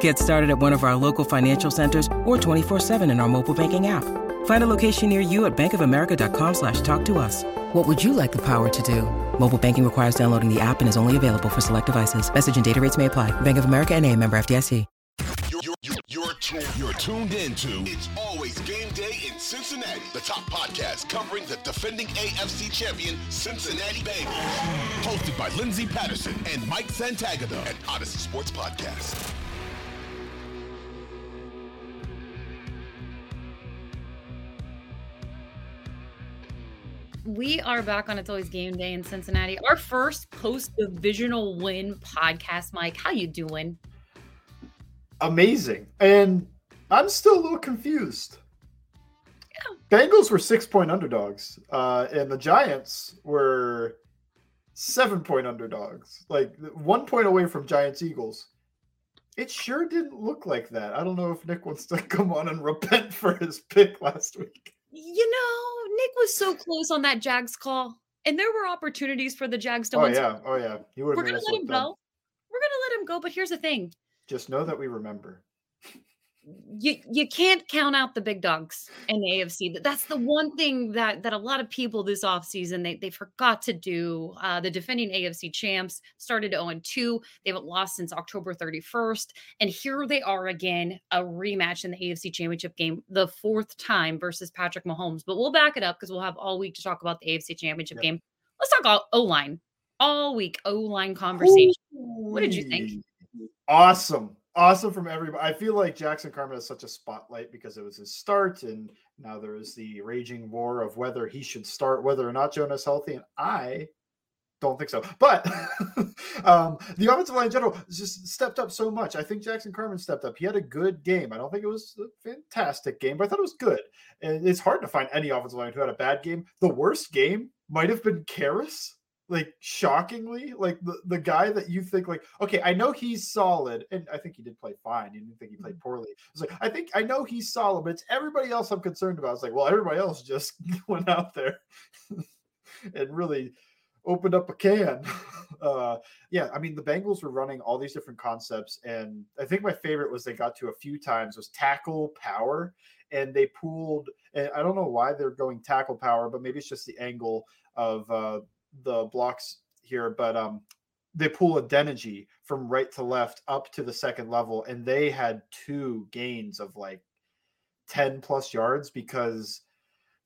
Get started at one of our local financial centers or 24-7 in our mobile banking app. Find a location near you at bankofamerica.com slash talk to us. What would you like the power to do? Mobile banking requires downloading the app and is only available for select devices. Message and data rates may apply. Bank of America and a member FDIC. You're, you're, you're, tuned, you're tuned into It's Always Game Day in Cincinnati, the top podcast covering the defending AFC champion Cincinnati Bengals. Hosted by Lindsay Patterson and Mike Santagata at Audacy Sports Podcast. We are back on It's Always Game Day in Cincinnati. Our first post-divisional win podcast. Mike, how you doing? Amazing. And I'm still a little confused. Yeah. Bengals were six point underdogs, uh, and the Giants were seven point underdogs, like one point away from Giants Eagles. It sure didn't look like that. I don't know if Nick wants to come on and repent for his pick last week. You know, Nick was so close on that Jags call, and there were opportunities for the Jags to oh, win. oh, yeah, oh yeah, We're gonna let him go. We're gonna let him go. But here's the thing: just know that we remember you you can't count out the big dogs in the AFC. That's the one thing that that a lot of people this offseason they they forgot to do. Uh, the defending AFC champs started 0 2. They haven't lost since October 31st. And here they are again, a rematch in the AFC championship game, the fourth time versus Patrick Mahomes. But we'll back it up because we'll have all week to talk about the AFC championship yep. game. Let's talk O line. All week O line conversation. Ooh. What did you think? Awesome awesome from everybody. I feel like Jackson Carman has such a spotlight because it was his start, and now there is the raging war of whether he should start, whether or not Jonah's healthy. And I don't think so. But um, the offensive line in general just stepped up so much. I think Jackson Carman stepped up. He had a good game. I don't think it was a fantastic game, but I thought it was good. And it's hard to find any offensive line who had a bad game. The worst game might have been Karras like shockingly like the, the guy that you think like okay i know he's solid and i think he did play fine you didn't think he played mm-hmm. poorly. It's like i think i know he's solid but it's everybody else i'm concerned about. It's like well everybody else just went out there and really opened up a can. Uh yeah i mean the bengals were running all these different concepts and i think my favorite was they got to a few times was tackle power and they pulled and i don't know why they're going tackle power but maybe it's just the angle of uh the blocks here, but um, they pull a Adeniji from right to left up to the second level, and they had two gains of like 10 plus yards because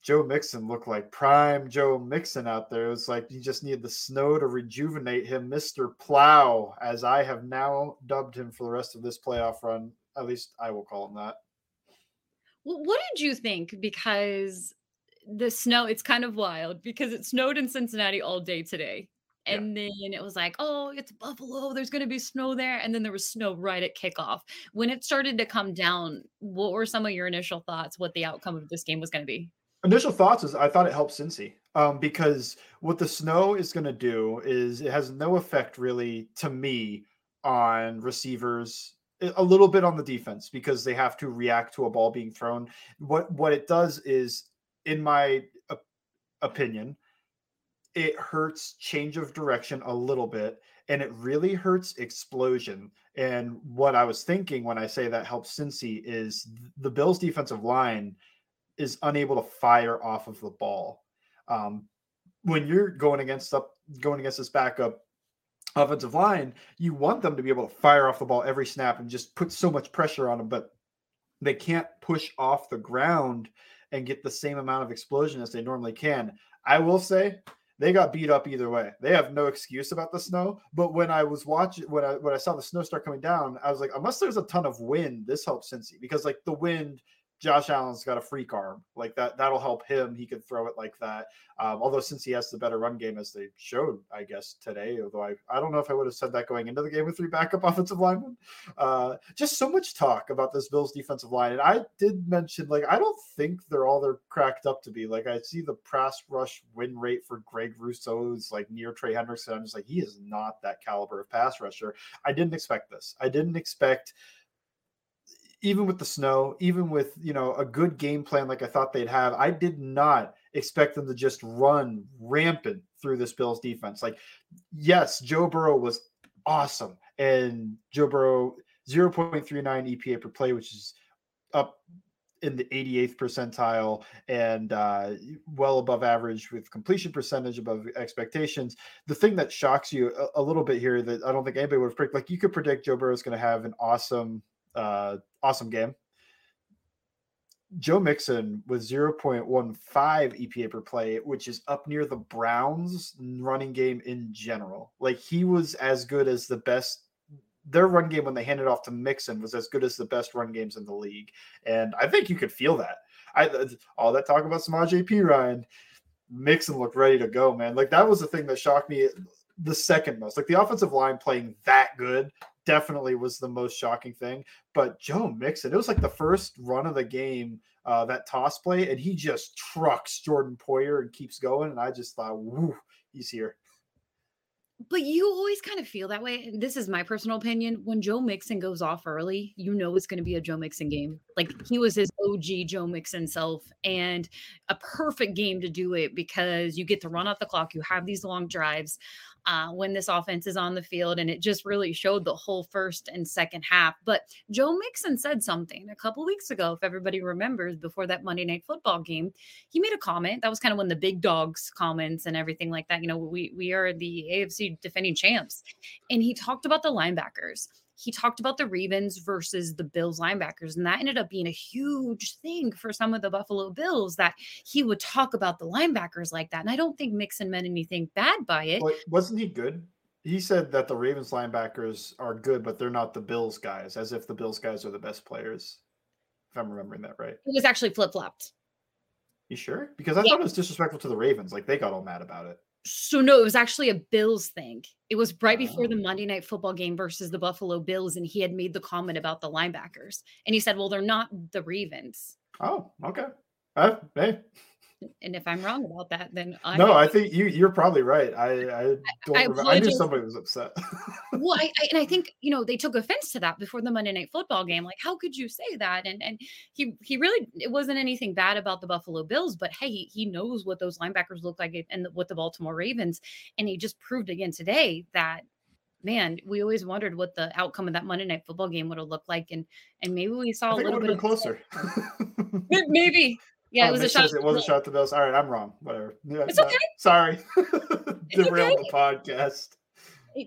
Joe Mixon looked like prime Joe Mixon out there. It was like you just need the snow to rejuvenate him, Mr. Plow, as I have now dubbed him for the rest of this playoff run. At least I will call him that. Well, what did you think? Because the snow, it's kind of wild because it snowed in Cincinnati all day today. And yeah. then it was like, oh, it's Buffalo. There's going to be snow there. And then there was snow right at kickoff. When it started to come down, what were some of your initial thoughts? What the outcome of this game was going to be? Initial thoughts is I thought it helped Cincy um, because what the snow is going to do is it has no effect really to me on receivers a little bit on the defense because they have to react to a ball being thrown. What what it does is in my opinion, it hurts change of direction a little bit and it really hurts explosion. And what I was thinking when I say that helps Cincy is the Bills defensive line is unable to fire off of the ball. Um, when you're going against up going against this backup offensive line, you want them to be able to fire off the ball every snap and just put so much pressure on them, but they can't push off the ground and get the same amount of explosion as they normally can. I will say they got beat up either way. They have no excuse about the snow. But when I was watching, when I when I saw the snow start coming down, I was like, unless there's a ton of wind, this helps Cincy because like the wind Josh Allen's got a freak arm like that. That'll help him. He could throw it like that. Um, although since he has the better run game as they showed, I guess today. Although I, I don't know if I would have said that going into the game with three backup offensive linemen. Uh, just so much talk about this Bills defensive line, and I did mention like I don't think they're all they're cracked up to be. Like I see the pass rush win rate for Greg Rousseau is like near Trey Hendrickson. I'm just like he is not that caliber of pass rusher. I didn't expect this. I didn't expect even with the snow, even with you know a good game plan like I thought they'd have, I did not expect them to just run rampant through this Bills defense. Like, yes, Joe Burrow was awesome, and Joe Burrow 0.39 EPA per play, which is up in the 88th percentile and uh, well above average with completion percentage above expectations. The thing that shocks you a, a little bit here that I don't think anybody would have predicted, like you could predict Joe Burrow is going to have an awesome uh, awesome game. Joe Mixon with 0.15 EPA per play, which is up near the Browns running game in general. Like he was as good as the best. Their run game when they handed off to Mixon was as good as the best run games in the league, and I think you could feel that. I all that talk about Samaje Perine, Mixon looked ready to go, man. Like that was the thing that shocked me the second most. Like the offensive line playing that good definitely was the most shocking thing. But Joe Mixon, it was like the first run of the game, uh, that toss play, and he just trucks Jordan Poyer and keeps going. And I just thought, woo, he's here. But you always kind of feel that way. This is my personal opinion. When Joe Mixon goes off early, you know it's going to be a Joe Mixon game. Like he was his OG Joe Mixon self, and a perfect game to do it because you get to run out the clock. You have these long drives uh, when this offense is on the field. And it just really showed the whole first and second half. But Joe Mixon said something a couple weeks ago, if everybody remembers, before that Monday night football game. He made a comment. That was kind of when the big dogs comments and everything like that. You know, we we are the AFC defending champs. And he talked about the linebackers he talked about the Ravens versus the Bills linebackers. And that ended up being a huge thing for some of the Buffalo Bills that he would talk about the linebackers like that. And I don't think Mixon meant anything bad by it. Well, wasn't he good? He said that the Ravens linebackers are good, but they're not the Bills guys, as if the Bills guys are the best players. If I'm remembering that right. It was actually flip flopped. You sure? Because I yeah. thought it was disrespectful to the Ravens. Like they got all mad about it. So no, it was actually a Bills thing. It was right before the oh. Monday night football game versus the Buffalo Bills, and he had made the comment about the linebackers, and he said, "Well, they're not the Ravens." Oh, okay. Uh, hey, and if I'm wrong about that, then I no, I think you you're probably right. I I don't I, remember. I knew somebody was upset. well, I, I, and I think you know they took offense to that before the Monday Night Football game. Like, how could you say that? And and he he really it wasn't anything bad about the Buffalo Bills, but hey, he, he knows what those linebackers look like and what the Baltimore Ravens, and he just proved again today that man, we always wondered what the outcome of that Monday night football game would have looked like. And and maybe we saw a little bit closer. maybe, yeah, oh, it was a shot. It was a shot to Bills. All right, I'm wrong. Whatever. Yeah, it's okay. Sorry. Derail okay. the podcast.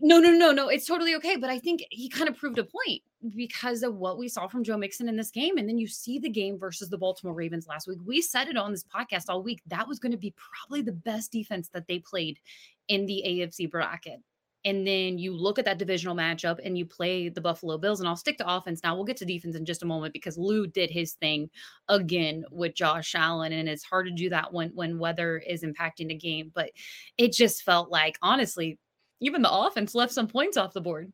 No, no, no, no. It's totally okay. But I think he kind of proved a point because of what we saw from Joe Mixon in this game. And then you see the game versus the Baltimore Ravens last week. We said it on this podcast all week. That was going to be probably the best defense that they played in the AFC bracket and then you look at that divisional matchup and you play the Buffalo Bills. And I'll stick to offense now. We'll get to defense in just a moment because Lou did his thing again with Josh Allen, and it's hard to do that when when weather is impacting the game. But it just felt like honestly, even the offense left some points off the board.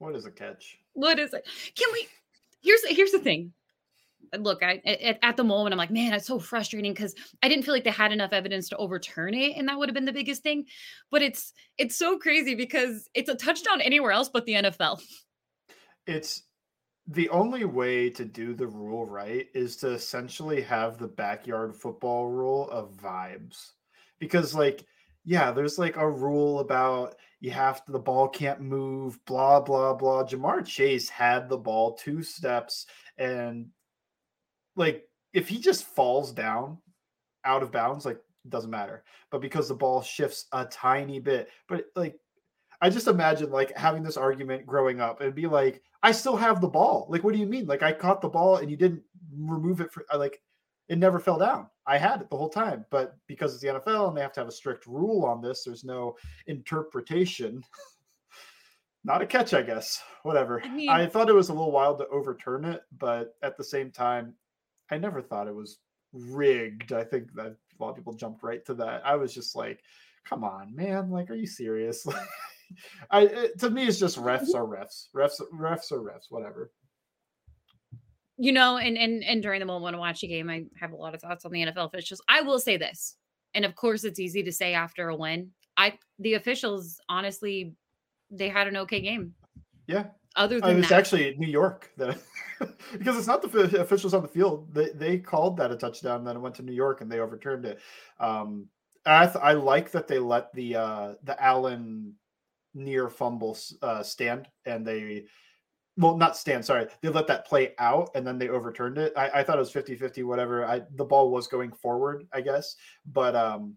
What is a catch? What is it? Can we? Here's here's the thing. Look, I at, at the moment I'm like, man, it's so frustrating because I didn't feel like they had enough evidence to overturn it, and that would have been the biggest thing. But it's it's so crazy because it's a touchdown anywhere else but the NFL. It's the only way to do the rule right is to essentially have the backyard football rule of vibes. Because like yeah, there's like a rule about you have to the ball can't move, blah blah blah. Ja'Marr Chase had the ball two steps and like if he just falls down out of bounds, like doesn't matter. But because the ball shifts a tiny bit, but like I just imagine like having this argument growing up and be like, I still have the ball. Like, what do you mean? Like, I caught the ball and you didn't remove it for uh, like it never fell down. I had it the whole time, but because it's the NFL and they have to have a strict rule on this, there's no interpretation. Not a catch, I guess. Whatever. I, mean, I thought it was a little wild to overturn it, but at the same time, I never thought it was rigged. I think that a lot of people jumped right to that. I was just like, come on, man. Like, are you serious? I it, to me, it's just refs are refs, refs, refs are refs, whatever. You know, and and and during the moment I watch a game, I have a lot of thoughts on the NFL officials. I will say this, and of course, it's easy to say after a win. I the officials honestly, they had an okay game. Yeah. Other than it's that. actually New York that because it's not the officials on the field. They they called that a touchdown, then it went to New York and they overturned it. Um, I th- I like that they let the uh the Allen near fumble uh, stand and they well not stand sorry they let that play out and then they overturned it. I, I thought it was 50 50 whatever. I the ball was going forward i guess. But um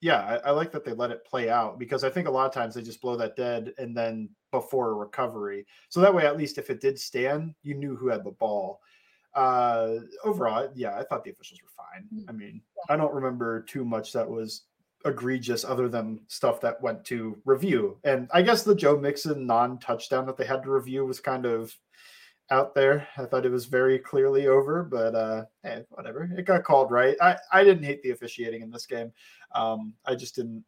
yeah I, I, like that they let it play out because i think a lot of times they just blow that dead and then before a recovery. So that way at least if it did stand you knew who had the ball. Uh overall yeah i thought the officials were fine. Mm. i mean i don't remember too much that was egregious other than stuff that went to review. And I guess the Joe Mixon non touchdown that they had to review was kind of out there. I thought it was very clearly over, but uh, hey, whatever. It got called right. I, I didn't hate the officiating in this game. Um, I just didn't.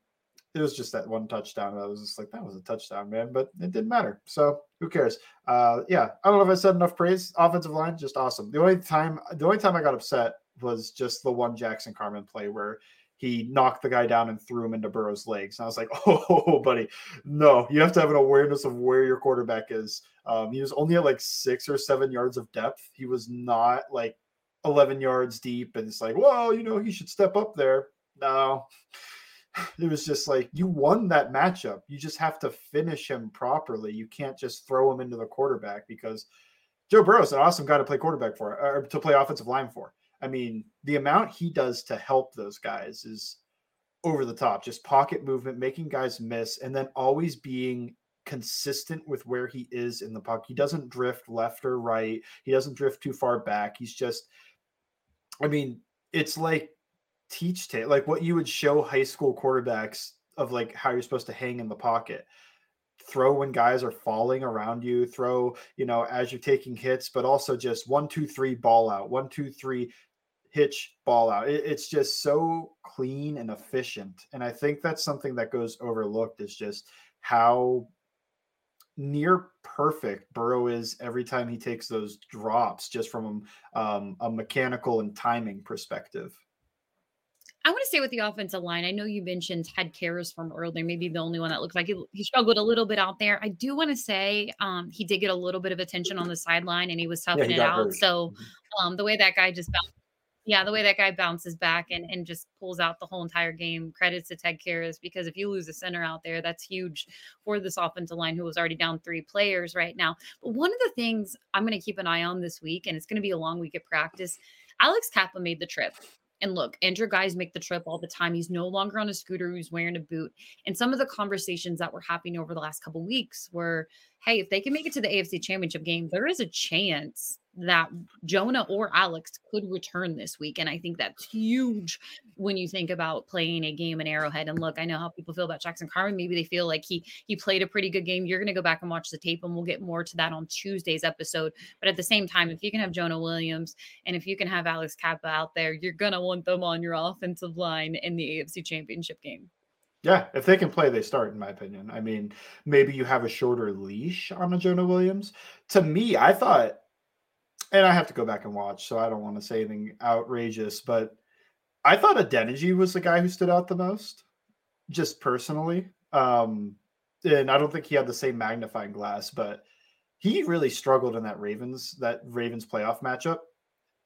It was just that one touchdown. I was just like, that was a touchdown, man. But it didn't matter. So who cares? Uh, yeah, I don't know if I said enough praise. Offensive line, just awesome. The only time, the only time I got upset was just the one Jackson Carman play where he knocked the guy down and threw him into Burrow's legs. And I was like, oh, buddy, no, you have to have an awareness of where your quarterback is. Um, he was only at like six or seven yards of depth. He was not like 11 yards deep. And it's like, well, you know, he should step up there. No, it was just like, you won that matchup. You just have to finish him properly. You can't just throw him into the quarterback because Joe Burrow's an awesome guy to play quarterback for or to play offensive line for. I mean, the amount he does to help those guys is over the top. Just pocket movement, making guys miss, and then always being consistent with where he is in the puck. He doesn't drift left or right. He doesn't drift too far back. He's just, I mean, it's like teach tape, like what you would show high school quarterbacks of like how you're supposed to hang in the pocket throw when guys are falling around you throw you know as you're taking hits but also just one two three ball out one two three hitch ball out. It, it's just so clean and efficient. And I think that's something that goes overlooked is just how near perfect Burrow is every time he takes those drops, just from um, a mechanical and timing perspective. I want to stay with the offensive line. I know you mentioned Ted Karras from earlier, maybe the only one that looked like he, he struggled a little bit out there. I do want to say um, he did get a little bit of attention on the sideline and he was toughing yeah, he it out. Hurt. So mm-hmm. um, the way that guy just bounced yeah, the way that guy bounces back and, and just pulls out the whole entire game. Credits to Ted Karras because if you lose a center out there, that's huge for this offensive line who was already down three players right now. But one of the things I'm going to keep an eye on this week, and it's going to be a long week of practice. Alex Cappa made the trip. And look, injured guys make the trip all the time. He's no longer on a scooter, he's wearing a boot. And some of the conversations that were happening over the last couple weeks were hey, if they can make it to the AFC championship game, there is a chance that Jonah or Alex could return this week. And I think that's huge when you think about playing a game in Arrowhead. And look, I know how people feel about Jackson Carman. Maybe they feel like he he played a pretty good game. You're gonna go back and watch the tape, and we'll get more to that on Tuesday's episode. But at the same time, if you can have Jonah Williams and if you can have Alex Cappa out there, you're gonna want them on your offensive line in the AFC championship game. Yeah, if they can play, they start, in my opinion. I mean, maybe you have a shorter leash on a Jonah Williams. To me, I thought and I have to go back and watch, so I don't want to say anything outrageous, but I thought Adeniji was the guy who stood out the most, just personally. Um, and I don't think he had the same magnifying glass, but he really struggled in that Ravens that Ravens playoff matchup.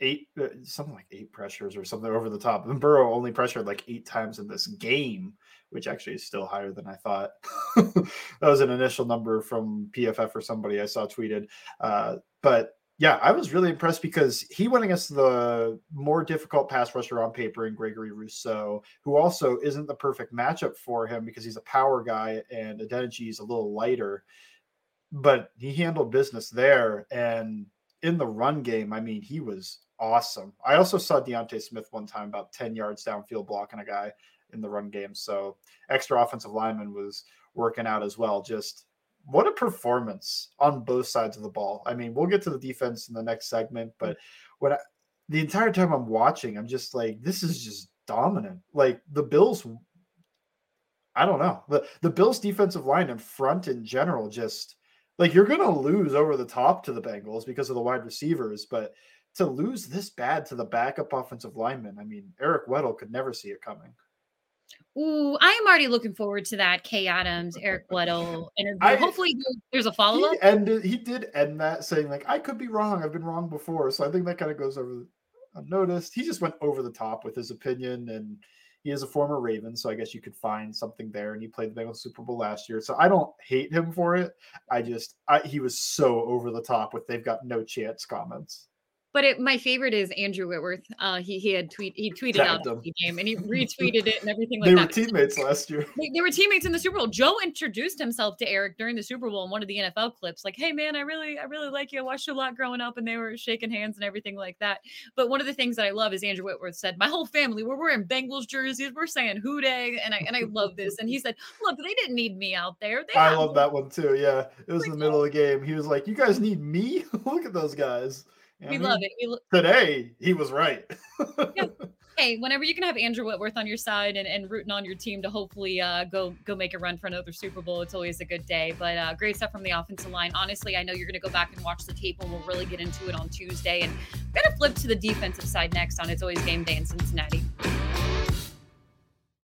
Eight uh, something like eight pressures or something over the top. And Burrow only pressured like eight times in this game, which actually is still higher than I thought. that was an initial number from PFF or somebody I saw tweeted. Uh, but yeah, I was really impressed because he went against the more difficult pass rusher on paper in Gregory Rousseau, who also isn't the perfect matchup for him because he's a power guy and Adeniji is a little lighter. But he handled business there. And in the run game, I mean, he was awesome. I also saw D'Ante Smith one time about 10 yards downfield blocking a guy in the run game. So extra offensive lineman was working out as well. Just what a performance on both sides of the ball. I mean, we'll get to the defense in the next segment, but when I, the entire time I'm watching, I'm just like, this is just dominant. Like the Bills, I don't know. The the Bills defensive line and front in general, just like you're gonna lose over the top to the Bengals because of the wide receivers, but to lose this bad to the backup offensive lineman, I mean, Eric Weddle could never see it coming. Ooh, I'm already looking forward to that Kay Adams, Eric Weddle interview. I, Hopefully, there's a follow up. And he did end that saying like, "I could be wrong. I've been wrong before." So I think that kind of goes over unnoticed. He just went over the top with his opinion, and he is a former Raven, so I guess you could find something there. And he played the Bengals Super Bowl last year, so I don't hate him for it. I just, I, he was so over the top with "they've got no chance" comments. But it, my favorite is Andrew Whitworth. Uh, he he had tweet he tweeted out the game and he retweeted it and everything like they that. They were teammates last year. They, they, were teammates in the Super Bowl. Joe introduced himself to Eric during the Super Bowl in one of the NFL clips, like, "Hey man, I really I really like you. I watched you a lot growing up," and they were shaking hands and everything like that. But one of the things that I love is Andrew Whitworth said, "My whole family we're wearing Bengals jerseys. We're saying Who Dey," and I and I love this. And he said, "Look, they didn't need me out there. They I love that one too. Yeah, it was in the middle of the game. He was like, "You guys need me? Look at those guys." We mean, love it. We lo- today he was right. yeah. Hey, whenever you can have Andrew Whitworth on your side and, and rooting on your team to hopefully uh, go go make a run for another Super Bowl, it's always a good day. But uh, great stuff from the offensive line. Honestly, I know you're going to go back and watch the tape, and we'll really get into it on Tuesday. And going to flip to the defensive side next on It's Always Game Day in Cincinnati.